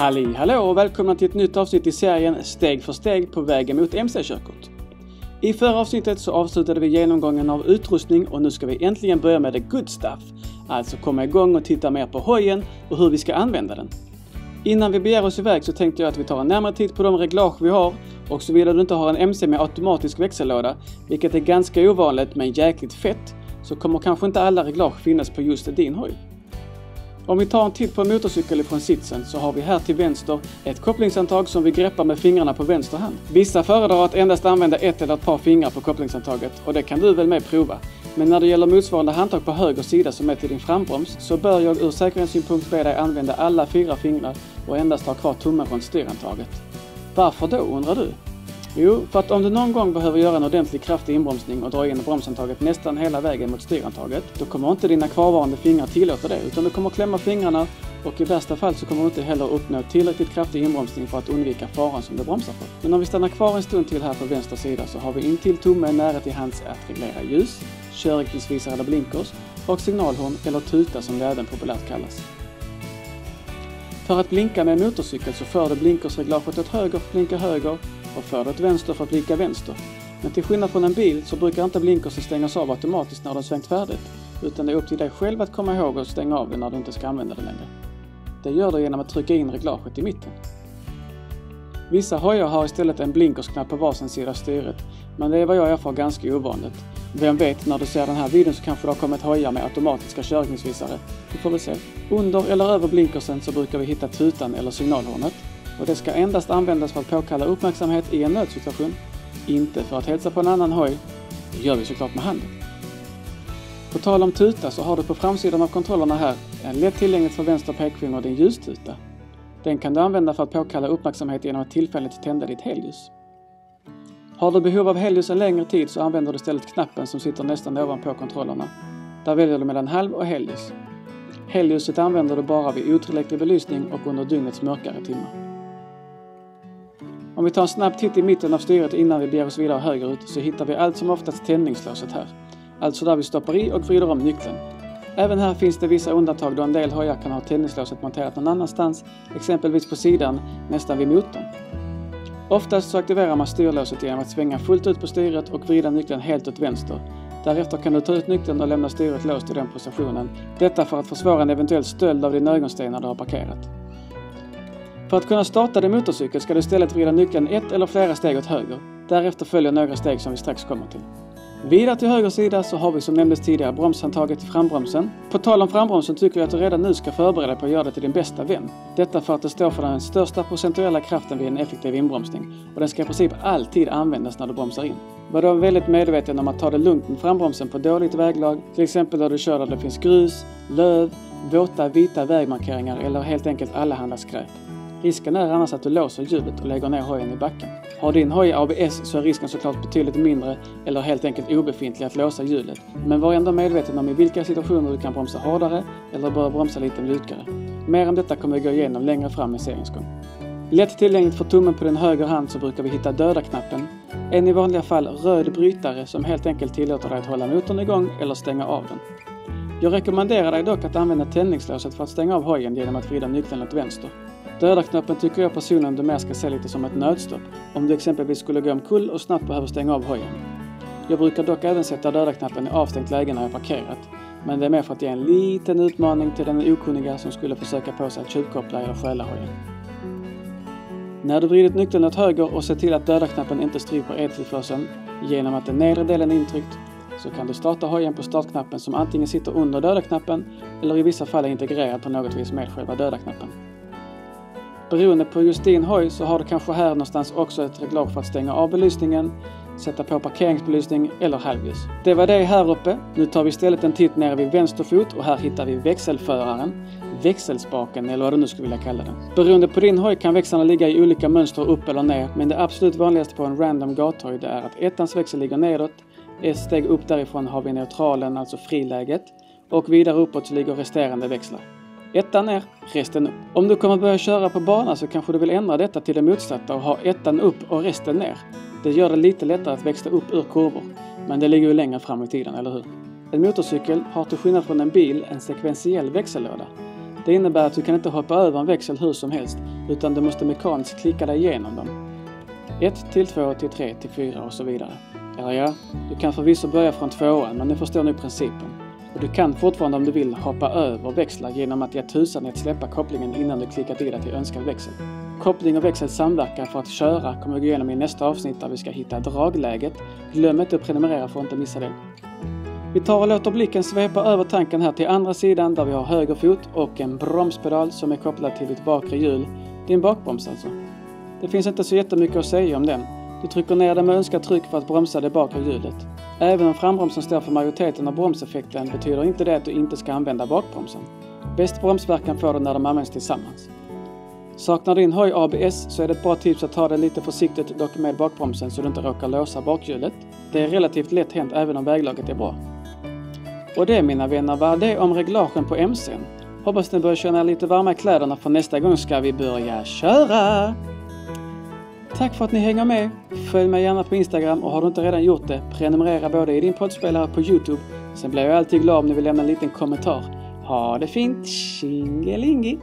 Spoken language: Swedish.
Halli hallå och välkomna till ett nytt avsnitt i serien Steg för steg på vägen mot MC-körkort. I förra avsnittet så avslutade vi genomgången av utrustning och nu ska vi äntligen börja med the good stuff. Alltså komma igång och titta mer på hojen och hur vi ska använda den. Innan vi begär oss iväg så tänkte jag att vi tar en närmare titt på de reglage vi har och såvida du inte har en MC med automatisk växellåda, vilket är ganska ovanligt men jäkligt fett, så kommer kanske inte alla reglage finnas på just din hoj. Om vi tar en titt på en motorcykel ifrån sitsen så har vi här till vänster ett kopplingshandtag som vi greppar med fingrarna på vänster hand. Vissa föredrar att endast använda ett eller ett par fingrar på kopplingshandtaget och det kan du väl med prova. Men när det gäller motsvarande handtag på höger sida som är till din frambroms så bör jag ur säkerhetssynpunkt be dig använda alla fyra fingrar och endast ha kvar tummen från styrhandtaget. Varför då undrar du? Jo, för att om du någon gång behöver göra en ordentlig kraftig inbromsning och dra in bromsantaget nästan hela vägen mot styrantaget, då kommer inte dina kvarvarande fingrar tillåta det, utan du kommer klämma fingrarna och i värsta fall så kommer du inte heller uppnå tillräckligt kraftig inbromsning för att undvika faran som du bromsar för. Men om vi stannar kvar en stund till här på vänster sida så har vi intill tummen nära till hands att reglera ljus, körriktningsvisare eller blinkers och signalhorn eller tuta som det även populärt kallas. För att blinka med en motorcykel så för du blinkersreglaget åt höger för att blinka höger och för det åt vänster för att blinka vänster. Men till skillnad från en bil så brukar inte blinkersen stängas av automatiskt när du har svängt färdigt, utan det är upp till dig själv att komma ihåg att stänga av den när du inte ska använda den längre. Det gör du genom att trycka in reglaget i mitten. Vissa hojar har istället en blinkersknapp på varsin sida av styret, men det är vad jag erfar ganska ovanligt. Vem vet, när du ser den här videon så kanske det har kommit hojar med automatiska körningsvisare. Vi får väl se. Under eller över blinkersen så brukar vi hitta tutan eller signalhornet och det ska endast användas för att påkalla uppmärksamhet i en nödsituation, inte för att hälsa på en annan hoj. Det gör vi såklart med handen. På tal om tuta så har du på framsidan av kontrollerna här en lätt tillgängligt för vänster pekfinger din ljustuta. Den kan du använda för att påkalla uppmärksamhet genom att tillfälligt tända ditt helljus. Har du behov av helljus en längre tid så använder du istället knappen som sitter nästan ovanpå kontrollerna. Där väljer du mellan halv och helljus. Helljuset använder du bara vid otillräcklig belysning och under dygnets mörkare timmar. Om vi tar en snabb titt i mitten av styret innan vi beger oss vidare högerut så hittar vi allt som oftast tändningslåset här. Alltså där vi stoppar i och vrider om nyckeln. Även här finns det vissa undantag då en del hojar kan ha tändningslåset monterat någon annanstans, exempelvis på sidan nästan vid motorn. Oftast så aktiverar man styrlåset genom att svänga fullt ut på styret och vrida nyckeln helt åt vänster. Därefter kan du ta ut nyckeln och lämna styret låst i den positionen. Detta för att försvåra en eventuell stöld av din ögonsten när du har parkerat. För att kunna starta din motorcykel ska du istället vrida nyckeln ett eller flera steg åt höger. Därefter följer några steg som vi strax kommer till. Vidare till höger sida så har vi som nämndes tidigare bromshandtaget i frambromsen. På tal om frambromsen tycker jag att du redan nu ska förbereda dig på att göra det till din bästa vän. Detta för att det står för den största procentuella kraften vid en effektiv inbromsning och den ska i princip alltid användas när du bromsar in. Var då väldigt medveten om att ta det lugnt med frambromsen på dåligt väglag, till exempel när du kör där det finns grus, löv, våta vita vägmarkeringar eller helt enkelt allehanda skräp. Risken är annars att du låser hjulet och lägger ner hojen i backen. Har din hoj ABS så är risken såklart betydligt mindre eller helt enkelt obefintlig att låsa hjulet. Men var ändå medveten om i vilka situationer du kan bromsa hårdare eller bör bromsa lite mjukare. Mer om detta kommer vi gå igenom längre fram i seriens gång. Lätt tillgängligt för tummen på din höger hand så brukar vi hitta döda-knappen. En i vanliga fall röd brytare som helt enkelt tillåter dig att hålla motorn igång eller stänga av den. Jag rekommenderar dig dock att använda tändningslåset för att stänga av hojen genom att vrida nyckeln åt vänster. Dödarknappen tycker jag personligen du mer ska se lite som ett nödstopp, om du exempelvis skulle gå omkull och snabbt behöver stänga av hojen. Jag brukar dock även sätta dödarknappen i avstängt läge när jag parkerat, men det är mer för att ge en liten utmaning till den okunniga som skulle försöka på sig att tjuvkoppla eller stjäla hojen. När du vridit nyckeln åt höger och ser till att dödarknappen inte stryper eltillförseln genom att den nedre delen är intryckt så kan du starta hojen på startknappen som antingen sitter under döda-knappen eller i vissa fall är integrerad på något vis med själva döda-knappen. Beroende på just din hoj så har du kanske här någonstans också ett reglage för att stänga av belysningen, sätta på parkeringsbelysning eller halvljus. Det var det här uppe. Nu tar vi istället en titt nere vid vänster fot och här hittar vi växelföraren, växelspaken eller vad du nu skulle vilja kalla den. Beroende på din hoj kan växlarna ligga i olika mönster upp eller ner men det absolut vanligaste på en random gathoj det är att ettans växel ligger nedåt, ett steg upp därifrån har vi neutralen, alltså friläget och vidare uppåt så ligger resterande växlar. Ettan ner, resten upp. Om du kommer börja köra på bana så kanske du vill ändra detta till det motsatta och ha ettan upp och resten ner. Det gör det lite lättare att växla upp ur kurvor. Men det ligger ju längre fram i tiden, eller hur? En motorcykel har till skillnad från en bil en sekventiell växellåda. Det innebär att du kan inte hoppa över en växel hur som helst, utan du måste mekaniskt klicka dig igenom dem. 1 till 2 till 3 till 4 och så vidare. Eller ja, du kan förvisso börja från tvåan, men du förstår nu principen. Och du kan fortfarande om du vill hoppa över växlar genom att ge tusan i att släppa kopplingen innan du klickat i dig till önskad växel. Koppling och växel samverkar för att köra kommer vi gå igenom i nästa avsnitt där vi ska hitta dragläget. Glöm inte att prenumerera för att inte missa det. Vi tar och låter blicken svepa över tanken här till andra sidan där vi har höger fot och en bromspedal som är kopplad till ditt bakre hjul. Din bakbroms alltså. Det finns inte så jättemycket att säga om den. Du trycker ner det med önskat tryck för att bromsa det bakre hjulet. Även om frambromsen står för majoriteten av bromseffekten betyder inte det att du inte ska använda bakbromsen. Bäst bromsverkan får du när de används tillsammans. Saknar din hoj ABS så är det ett bra tips att ta det lite försiktigt dock med bakbromsen så du inte råkar låsa bakhjulet. Det är relativt lätt hänt även om väglaget är bra. Och det mina vänner var det om reglagen på MCn. Hoppas ni börjar känna er lite varma i kläderna för nästa gång ska vi börja köra! Tack för att ni hänger med! Följ mig gärna på Instagram och har du inte redan gjort det, prenumerera både i din poddspelare på Youtube. Sen blir jag alltid glad om ni vill lämna en liten kommentar. Ha det fint! Tjingelingi!